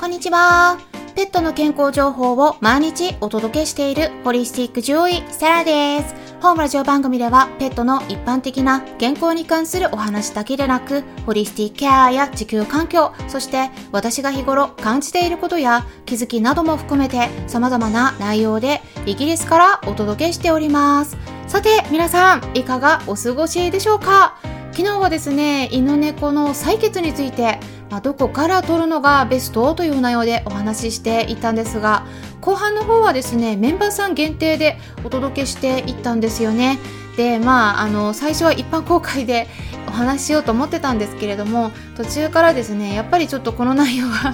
こんにちは。ペットの健康情報を毎日お届けしているホリスティック獣医セラです。本ラジオ番組ではペットの一般的な健康に関するお話だけでなく、ホリスティックケアや地球環境、そして私が日頃感じていることや気づきなども含めて様々な内容でイギリスからお届けしております。さて皆さん、いかがお過ごしでしょうか？昨日はですね、犬猫の採血についてまあ、どこから取るのがベストという内容でお話ししていたんですが後半の方はですねメンバーさん限定でお届けしていったんですよね。でまああの最初は一般公開でお話ししようと思ってたんですけれども途中からですねやっぱりちょっとこの内容は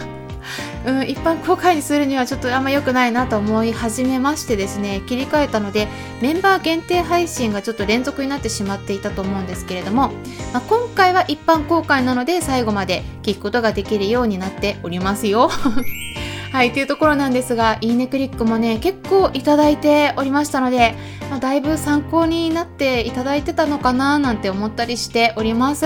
うん、一般公開にするにはちょっとあんま良くないなと思い始めましてですね切り替えたのでメンバー限定配信がちょっと連続になってしまっていたと思うんですけれども、まあ、今回は一般公開なので最後まで聞くことができるようになっておりますよ。はい、というところなんですが、いいねクリックもね、結構いただいておりましたので、まあ、だいぶ参考になっていただいてたのかななんて思ったりしております。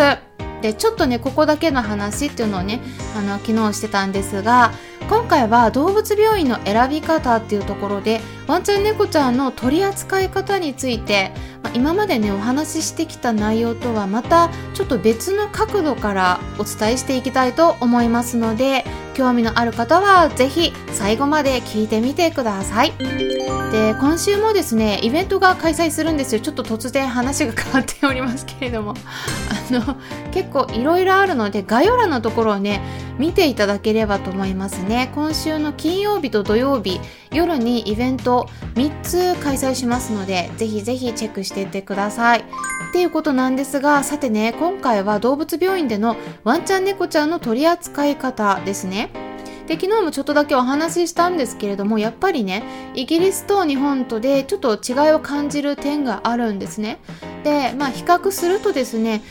で、ちょっとね、ここだけの話っていうのをね、あの、昨日してたんですが、今回は動物病院の選び方っていうところでワンちゃん猫ちゃんの取り扱い方について、まあ、今までねお話ししてきた内容とはまたちょっと別の角度からお伝えしていきたいと思いますので興味のある方はぜひ最後まで聞いてみてください。で今週もですねイベントが開催するんですよ。ちょっと突然話が変わっておりますけれども。あの結構いろいろあるので概要欄のところをね見ていただければと思いますね。今週の金曜日と土曜日夜にイベント3つ開催しますのでぜひぜひチェックしていってください。っていうことなんですがさてね今回は動物病院でのワンちゃん猫ちゃんの取り扱い方ですね。で昨日もちょっとだけお話ししたんですけれどもやっぱりねイギリスと日本とでちょっと違いを感じる点があるんですね。でまあ比較するとですね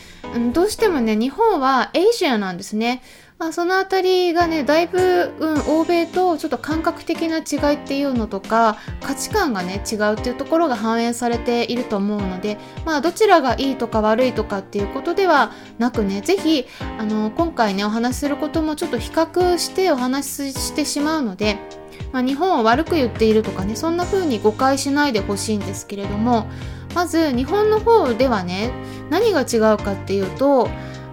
どうしてもね日本はエイジアなんですね。まあ、そのあたりがねだいぶ、うん、欧米とちょっと感覚的な違いっていうのとか価値観がね違うっていうところが反映されていると思うので、まあ、どちらがいいとか悪いとかっていうことではなくね是非あの今回ねお話しすることもちょっと比較してお話ししてしまうのでまあ、日本を悪く言っているとかねそんな風に誤解しないでほしいんですけれどもまず日本の方ではね何が違うかっていうと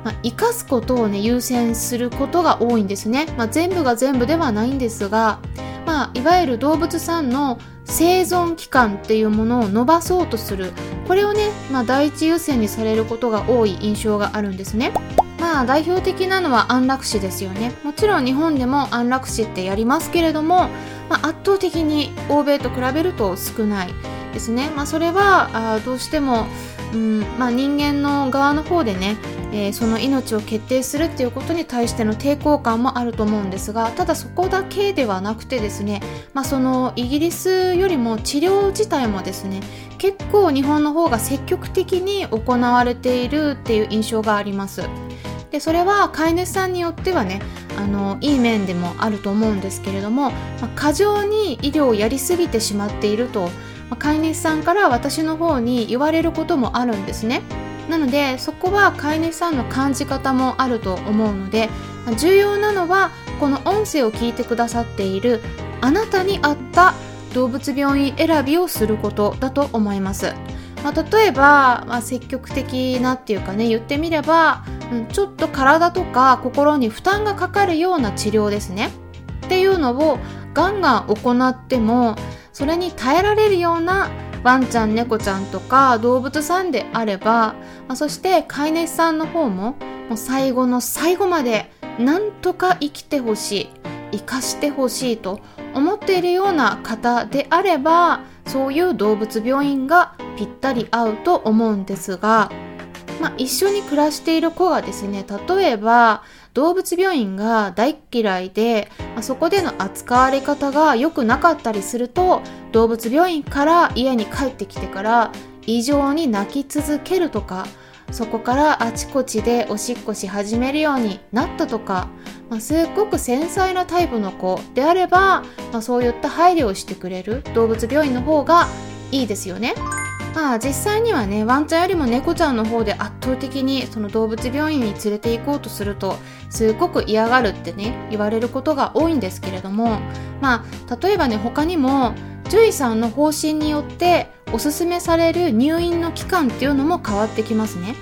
まあ、生かすことをね優先することが多いんですね、まあ、全部が全部ではないんですが、まあ、いわゆる動物さんの生存期間っていうものを伸ばそうとする。これをね、まあ、第一優先にされることが多い印象があるんですね。まあ代表的なのは安楽死ですよね。もちろん日本でも安楽死ってやりますけれども、まあ、圧倒的に欧米と比べると少ないですね、まあ、それはあどうしてもうんまあ、人間の側の方でね、えー、その命を決定するっていうことに対しての抵抗感もあると思うんですがただそこだけではなくてですね、まあ、そのイギリスよりも治療自体もですね結構日本の方が積極的に行われているっていう印象があります。でそれは飼い主さんによってはねあのいい面でもあると思うんですけれども、まあ、過剰に医療をやりすぎてしまっていると飼い主さんから私の方に言われることもあるんですね。なのでそこは飼い主さんの感じ方もあると思うので重要なのはこの音声を聞いてくださっているあなたに合った動物病院選びをすることだと思います、まあ、例えば、まあ、積極的なっていうかね言ってみれば、うん、ちょっと体とか心に負担がかかるような治療ですね。っていうのをガンガン行ってもそれに耐えられるようなワンちゃん猫ちゃんとか動物さんであれば、あ、そして飼い主さんの方ももう最後の最後までなんとか生きてほしい生かしてほしいと思っているような方であればそういう動物病院がぴったり合うと思うんですが、まあ、一緒に暮らしている子がですね例えば動物病院が大嫌いで、まあ、そこでの扱われ方が良くなかったりすると動物病院から家に帰ってきてから異常に泣き続けるとかそこからあちこちでおしっこし始めるようになったとか、まあ、すっごく繊細なタイプの子であれば、まあ、そういった配慮をしてくれる動物病院の方がいいですよね。まあ実際にはねワンちゃんよりも猫ちゃんの方で圧倒的にその動物病院に連れて行こうとするとすごく嫌がるってね言われることが多いんですけれどもまあ例えばね他にも獣医さんの方針によっておすすめされる入院の期間っていうのも変わってきますね。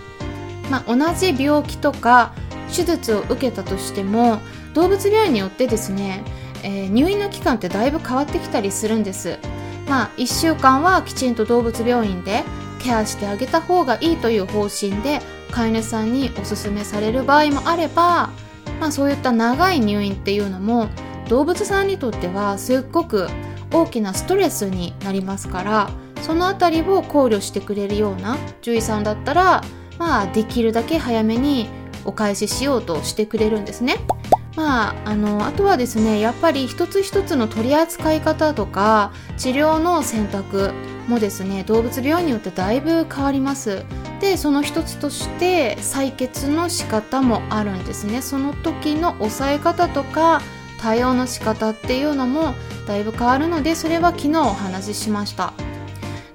まあ、同じ病気とか手術を受けたとしても動物病院によってですね、えー、入院の期間ってだいぶ変わってきたりするんですまあ1週間はきちんと動物病院でケアしてあげた方がいいという方針で飼い主さんにおすすめされる場合もあれば、まあ、そういった長い入院っていうのも動物さんにとってはすっごく大きなストレスになりますからその辺りを考慮してくれるような獣医さんだったらまあできるだけ早めにお返ししようとしてくれるんですね。まあ、あのあとはですねやっぱり一つ一つの取り扱い方とか治療の選択もですね動物病院によってだいぶ変わります。でその一つとして採血の仕方もあるんですね。その時の抑え方とか対応の仕方っていうのもだいぶ変わるのでそれは昨日お話ししました。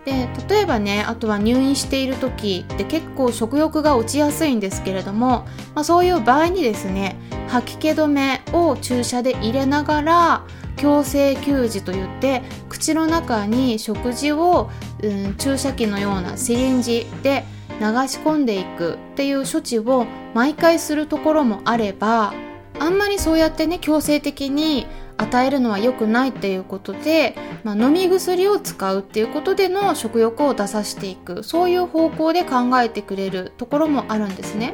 で例えばねあとは入院している時って結構食欲が落ちやすいんですけれども、まあ、そういう場合にですね吐き気止めを注射で入れながら強制給餌といって口の中に食事を、うん、注射器のようなシリンジで流し込んでいくっていう処置を毎回するところもあればあんまりそうやってね強制的に与えるのは良くないっていうことで、まあ、飲み薬を使うっていうことでの食欲を出させていく。そういう方向で考えてくれるところもあるんですね。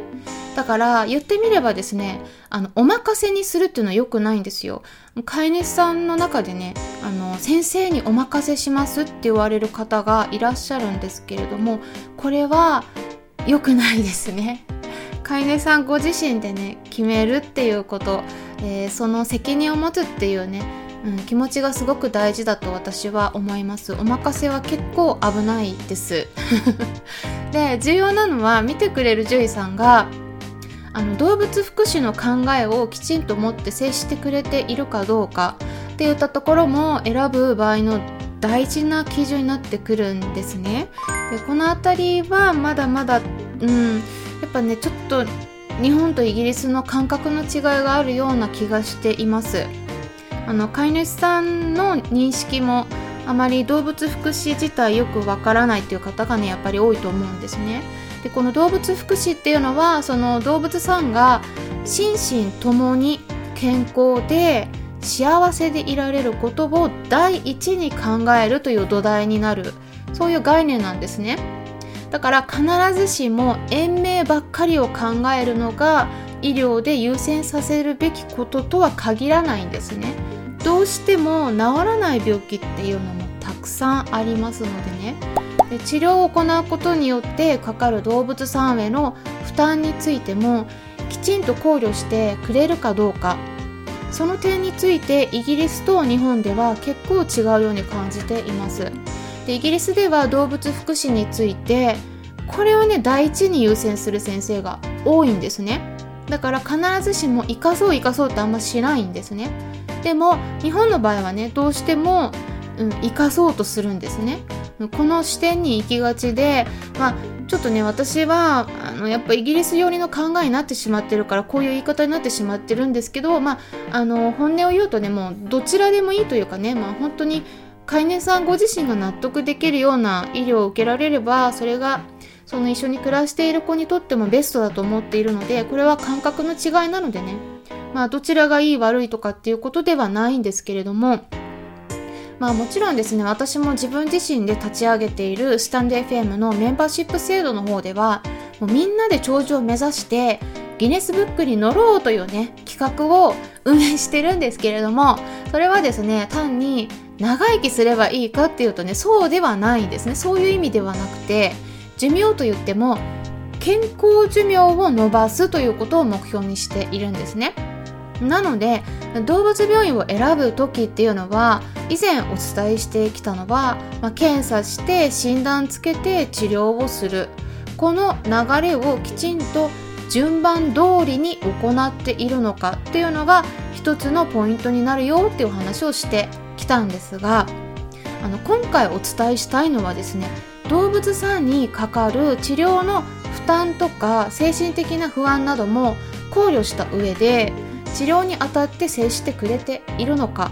だから言ってみればですねあのお任せにするっていうのは良くないんですよ。飼い主さんの中でねあの先生にお任せしますって言われる方がいらっしゃるんですけれどもこれは良くないですね。飼い主さんご自身でね決めるっていうこと。えー、その責任を持つっていうね、うん、気持ちがすごく大事だと私は思います。お任せは結構危ないです。で重要なのは見てくれる獣医さんがあの動物福祉の考えをきちんと持って接してくれているかどうかっていったところも選ぶ場合の大事な基準になってくるんですね。でこの辺りはまだまだうんやっぱねちょっと日本とイギリスの感覚の違いがあるような気がしています。あの飼い主さんの認識もあまり動物福祉自体よくわからないっていう方がねやっぱり多いと思うんですね。でこの動物福祉っていうのはその動物さんが心身ともに健康で幸せでいられることを第一に考えるという土台になるそういう概念なんですね。だから必ずしも延命ばっかりを考えるのが医療で優先させるべきこととは限らないんですね。どうしても治らない病気っていうのもたくさんありますのでね。で治療を行うことによってかかる動物さんへの負担についてもきちんと考慮してくれるかどうか。その点についてイギリスと日本では結構違うように感じています。でイギリスでは動物福祉についてこれをね第一に優先する先生が多いんですね。だから必ずしも生かそう生かそうってあんましないんですね。でも日本の場合はねどうしても、うん、生かそうとするんですね。この視点に行きがちでまあちょっとね私はあのやっぱイギリス寄りの考えになってしまってるからこういう言い方になってしまってるんですけどまああの本音を言うとねもうどちらでもいいというかねまあ本当に飼い主さんご自身が納得できるような医療を受けられればそれがその一緒に暮らしている子にとってもベストだと思っているのでこれは感覚の違いなのでね。まあどちらがいい悪いとかっていうことではないんですけれどもまあもちろんですね私も自分自身で立ち上げているスタンド FM のメンバーシップ制度の方ではもうみんなで頂上を目指してギネスブックに乗ろうというね企画を運営してるんですけれどもそれはですね単に長生きすればいいかっていうとねそうではないんですね。そういう意味ではなくて寿命と言っても健康寿命を伸ばすということを目標にしているんですね。なので動物病院を選ぶ時っていうのは以前お伝えしてきたのは、まあ、検査して診断つけて治療をする。この流れをきちんと順番通りに行っているのかっていうのが一つのポイントになるよっていう話をしてきたんですがあの今回お伝えしたいのはですね動物さんにかかる治療の負担とか精神的な不安なども考慮した上で治療にあたって接してくれているのか、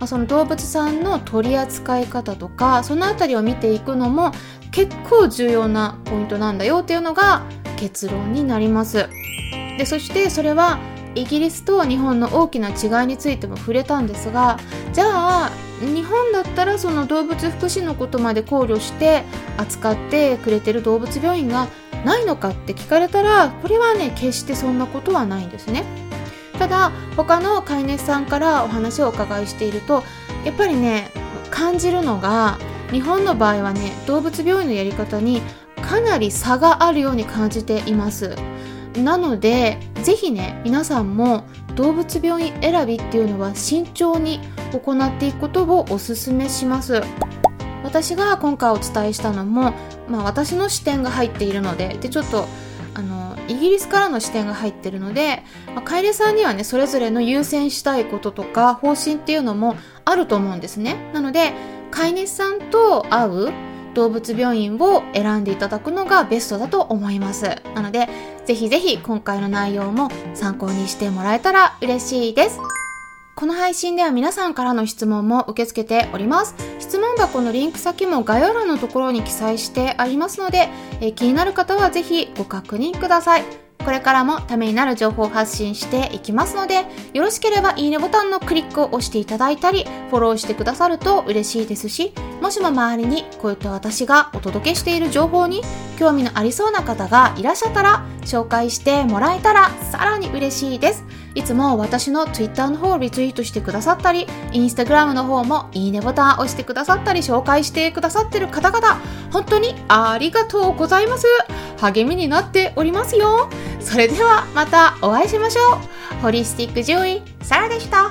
まあ、その動物さんの取り扱い方とかその辺りを見ていくのも結構重要なポイントなんだよっていうのが結論になります。でそしてそれはイギリスと日本の大きな違いについても触れたんですがじゃあ日本だったらその動物福祉のことまで考慮して扱ってくれてる動物病院がないのかって聞かれたらこれはね決してそんなことはないんですね。ただ他の飼い主さんからお話をお伺いしているとやっぱりね感じるのが日本の場合はね動物病院のやり方にかなり差があるように感じています。なので是非ね皆さんも動物病院選びっていうのは慎重に行っていくことをおすすめします。私が今回お伝えしたのも、まあ、私の視点が入っているのででちょっとあのイギリスからの視点が入ってるので、まあ、楓さんにはねそれぞれの優先したいこととか方針っていうのもあると思うんですね。なので飼い主さんと会う動物病院を選んでいただくのがベストだと思いますなのでぜひぜひ今回の内容も参考にしてもらえたら嬉しいですこの配信では皆さんからの質問も受け付けております。質問箱のリンク先も概要欄のところに記載してありますので、え気になる方はぜひご確認ください。これからもためになる情報を発信していきますので、よろしければいいねボタンのクリックを押していただいたり、フォローしてくださると嬉しいですし、もしも周りにこういった私がお届けしている情報に興味のありそうな方がいらっしゃったら、紹介してもらえたらさらに嬉しいです。いつも私の Twitter の方をリツイートしてくださったり、Instagram の方もいいねボタンを押してくださったり、紹介してくださってる方々、本当にありがとうございます。励みになっておりますよ。それではまたお会いしましょう。ホリスティック獣医、サラでした。